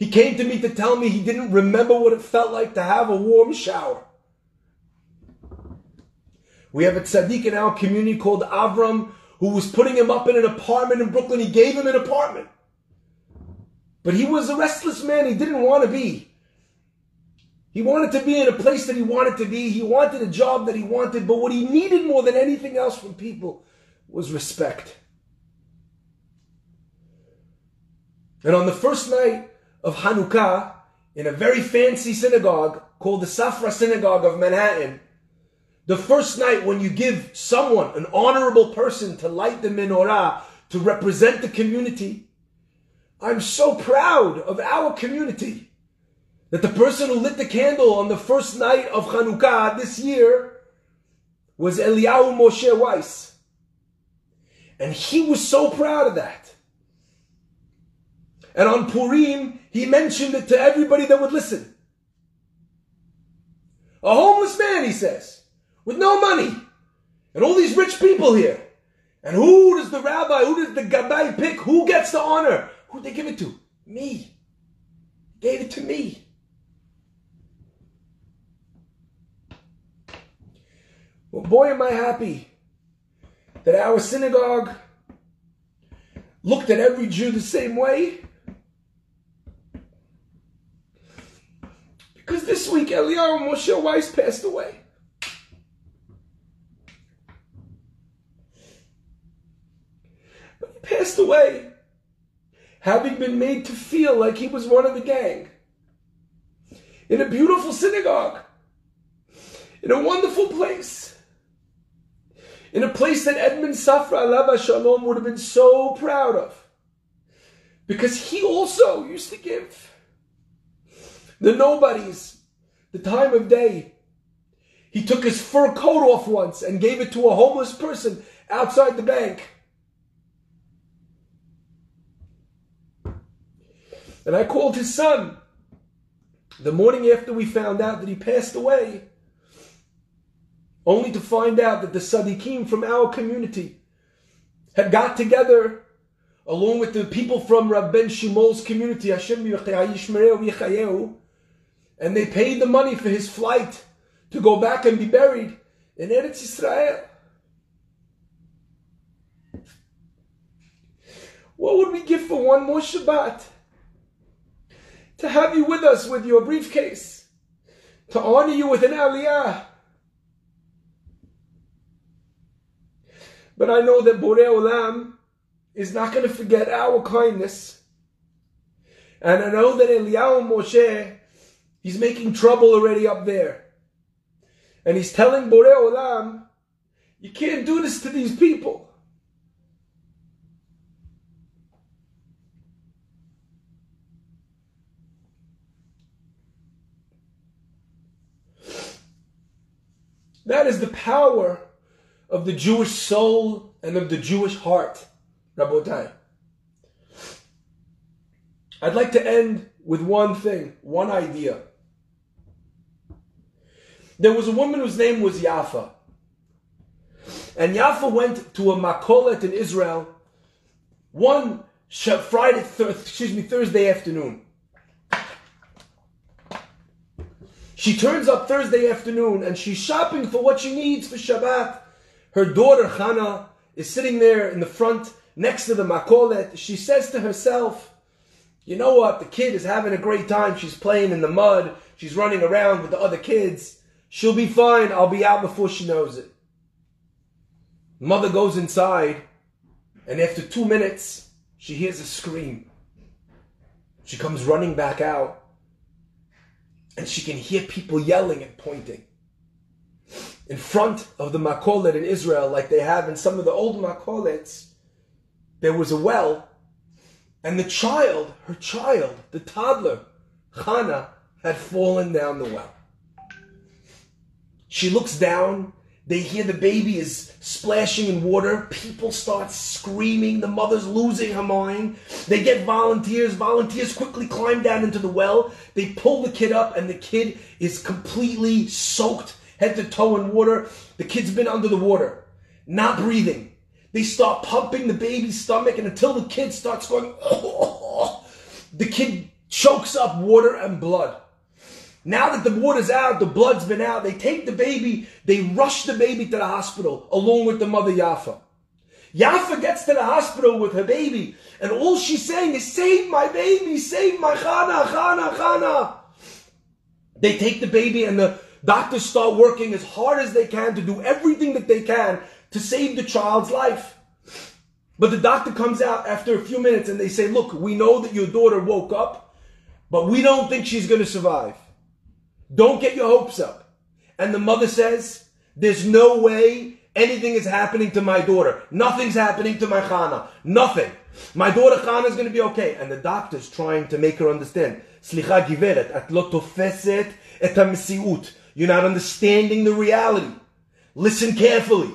He came to me to tell me he didn't remember what it felt like to have a warm shower. We have a tzaddik in our community called Avram who was putting him up in an apartment in Brooklyn. He gave him an apartment. But he was a restless man. He didn't want to be. He wanted to be in a place that he wanted to be. He wanted a job that he wanted. But what he needed more than anything else from people was respect. And on the first night of Hanukkah, in a very fancy synagogue called the Safra Synagogue of Manhattan, the first night when you give someone, an honorable person, to light the menorah, to represent the community, I'm so proud of our community that the person who lit the candle on the first night of Hanukkah this year was Eliyahu Moshe Weiss. And he was so proud of that. And on Purim, he mentioned it to everybody that would listen. A homeless man, he says, with no money, and all these rich people here. And who does the rabbi, who does the gabbai pick? Who gets the honor? Who'd they give it to? Me. Gave it to me. Well, boy, am I happy that our synagogue looked at every Jew the same way. Because this week Eliyahu Moshe Weiss passed away. But he passed away having been made to feel like he was one of the gang. In a beautiful synagogue. In a wonderful place. In a place that Edmond Safra Alava Shalom would have been so proud of. Because he also used to give the nobodies the time of day. He took his fur coat off once and gave it to a homeless person outside the bank. And I called his son the morning after we found out that he passed away, only to find out that the Sadiqim from our community had got together along with the people from Rabben Shimol's community, Hashem and they paid the money for his flight to go back and be buried in Eretz Israel. What would we give for one more Shabbat? To have you with us with your briefcase, to honor you with an aliyah. But I know that Borei Olam is not going to forget our kindness. And I know that Eliyahu Moshe He's making trouble already up there. And he's telling Borei Olam, you can't do this to these people. That is the power of the Jewish soul and of the Jewish heart, Rabotai. I'd like to end with one thing, one idea. There was a woman whose name was Yafa. And Yafa went to a makolet in Israel one Friday, th- excuse me, Thursday afternoon. She turns up Thursday afternoon and she's shopping for what she needs for Shabbat. Her daughter Hannah is sitting there in the front next to the makolet. She says to herself, you know what? The kid is having a great time. She's playing in the mud. She's running around with the other kids. She'll be fine. I'll be out before she knows it. Mother goes inside, and after two minutes, she hears a scream. She comes running back out, and she can hear people yelling and pointing. In front of the makolet in Israel, like they have in some of the old makolets, there was a well, and the child, her child, the toddler, Hannah, had fallen down the well. She looks down. They hear the baby is splashing in water. People start screaming. The mother's losing her mind. They get volunteers. Volunteers quickly climb down into the well. They pull the kid up, and the kid is completely soaked head to toe in water. The kid's been under the water, not breathing. They start pumping the baby's stomach, and until the kid starts going, the kid chokes up water and blood. Now that the water's out, the blood's been out, they take the baby, they rush the baby to the hospital along with the mother Yafa. Yafa gets to the hospital with her baby, and all she's saying is, Save my baby, save my Chana, Chana, Chana. They take the baby, and the doctors start working as hard as they can to do everything that they can to save the child's life. But the doctor comes out after a few minutes and they say, Look, we know that your daughter woke up, but we don't think she's going to survive. Don't get your hopes up. And the mother says, There's no way anything is happening to my daughter. Nothing's happening to my Chana. Nothing. My daughter Chana is going to be okay. And the doctor's trying to make her understand. Slicha giveret, at lo tofeset et. You're not understanding the reality. Listen carefully.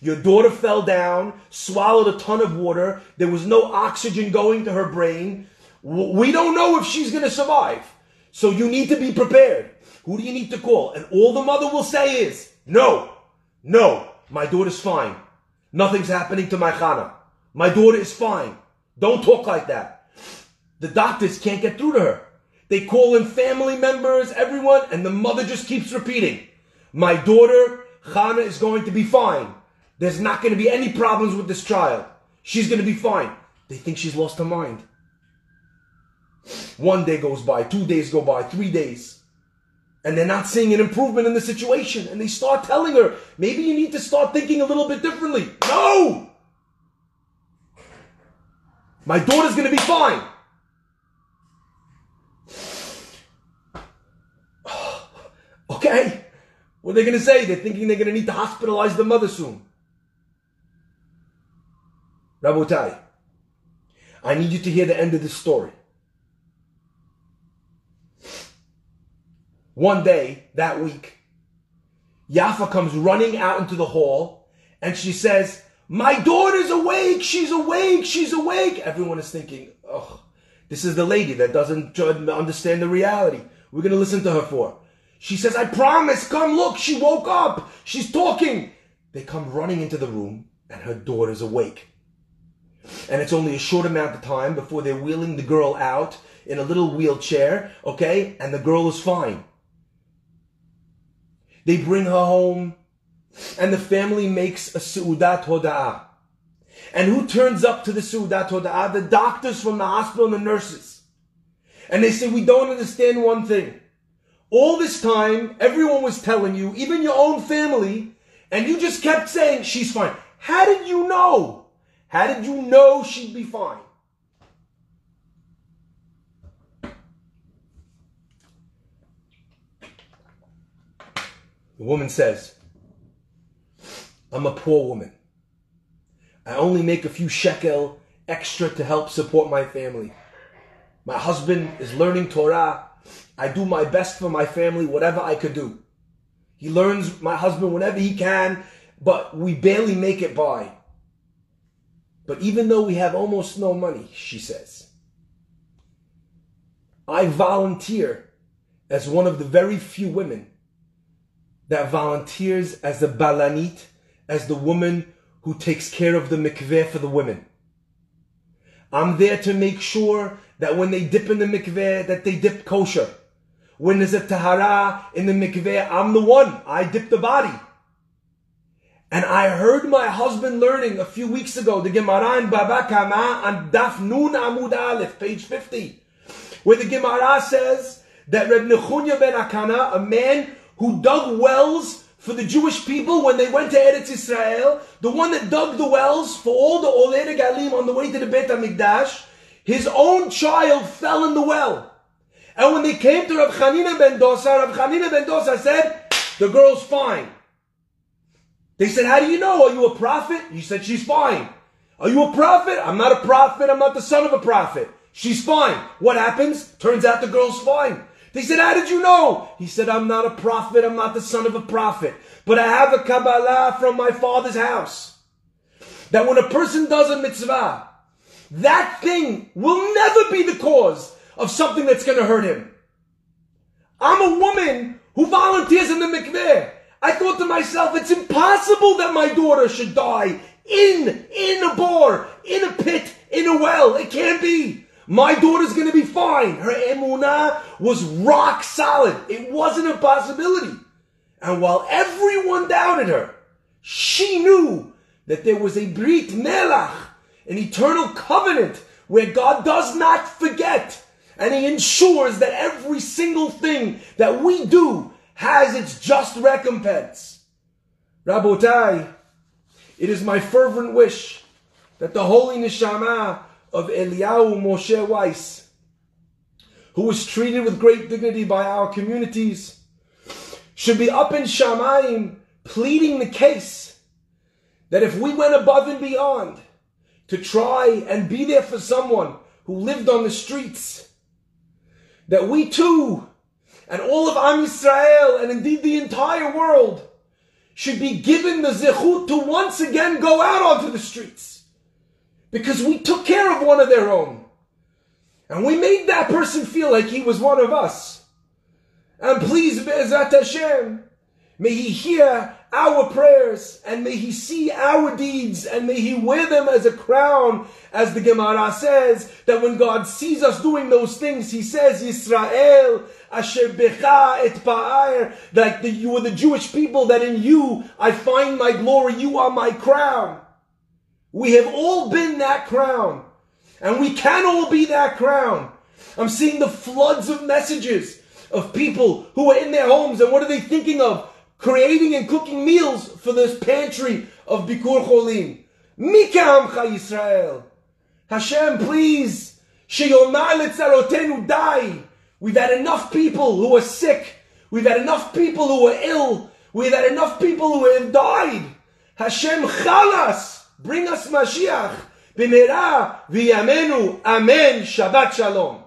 Your daughter fell down, swallowed a ton of water. There was no oxygen going to her brain. We don't know if she's going to survive. So you need to be prepared. Who do you need to call? And all the mother will say is, no, no, my daughter's fine. Nothing's happening to my Chana. My daughter is fine. Don't talk like that. The doctors can't get through to her. They call in family members, everyone, and the mother just keeps repeating, my daughter, Chana, is going to be fine. There's not going to be any problems with this child. She's going to be fine. They think she's lost her mind. One day goes by, two days go by, three days. And they're not seeing an improvement in the situation. And they start telling her, maybe you need to start thinking a little bit differently. No! My daughter's to be fine. Okay. What are they to say? They're thinking they're to need to hospitalize the mother soon. Rabotai, I need you to hear the end of this story. One day that week, Yafa comes running out into the hall and she says, My daughter's awake, she's awake, she's awake. Everyone is thinking, Oh, this is the lady that doesn't understand the reality. We're going to listen to her for. She says, I promise, come look, she woke up, she's talking. They come running into the room and her daughter's awake. And it's only a short amount of time before they're wheeling the girl out in a little wheelchair, okay? And the girl is fine. They bring her home, and the family makes a Su'udat Hoda'ah. And who turns up to the Su'udat Hoda'ah? The doctors from the hospital and the nurses. And they say, we don't understand one thing. All this time, everyone was telling you, even your own family, and you just kept saying, she's fine. How did you know? How did you know she'd be fine? The woman says, I'm a poor woman. I only make a few shekel extra to help support my family. My husband is learning Torah. I do my best for my family, whatever I could do. He learns my husband whenever he can, but we barely make it by. But even though we have almost no money, she says, I volunteer as one of the very few women that volunteers as the balanit, as the woman who takes care of the mikveh for the women. I'm there to make sure that when they dip in the mikveh, that they dip kosher. When there's a tahara in the mikveh, I'm the one. I dip the body. And I heard my husband learning a few weeks ago the Gemara in Baba Kama on Daf Nun Amud Aleph, page 50, where the Gemara says that Reb Nechunya ben Akana, a man who dug wells for the Jewish people when they went to Eretz Israel, the one that dug the wells for all the Olei Galim on the way to the Beit HaMikdash, his own child fell in the well. And when they came to Chanina ben Dosa, Chanina ben Dosa said, the girl's fine. They said, how do you know? Are you a prophet? He said, she's fine. Are you a prophet? I'm not a prophet. I'm not the son of a prophet. She's fine. What happens? Turns out the girl's fine. They said, how did you know? He said, I'm not a prophet. I'm not the son of a prophet. But I have a Kabbalah from my father's house. That when a person does a mitzvah, that thing will never be the cause of something that's going to hurt him. I'm a woman who volunteers in the mikveh. I thought to myself, it's impossible that my daughter should die in, in a bar, in a pit, in a well. It can't be. My daughter's going to be fine. Her emunah was rock solid. It wasn't a possibility. And while everyone doubted her, she knew that there was a brit melach, an eternal covenant where God does not forget and he ensures that every single thing that we do has its just recompense. Rabotai, it is my fervent wish that the holy neshama of Eliyahu Moshe Weiss, who was treated with great dignity by our communities, should be up in Shamayim pleading the case that if we went above and beyond to try and be there for someone who lived on the streets, that we too, and all of Am Yisrael, and indeed the entire world, should be given the zechut to once again go out onto the streets. Because we took care of one of their own. And we made that person feel like he was one of us. And please, Be'ezat Hashem, may he hear our prayers and may he see our deeds and may he wear them as a crown, as the Gemara says, that when God sees us doing those things, he says, Yisrael, Asher Becha et Pa'ar, like the, you are the Jewish people, that in you I find my glory, you are my crown. We have all been that crown. And we can all be that crown. I'm seeing the floods of messages of people who are in their homes and what are they thinking of? Creating and cooking meals for this pantry of Bikur Cholim. Mika Amcha Yisrael. Hashem, please. Die. We've had enough people who are sick. We've had enough people who are ill. We've had enough people who have died. Hashem chalas. Bring us Mashiach. B'merah v'yamenu. Amen. Shabbat shalom.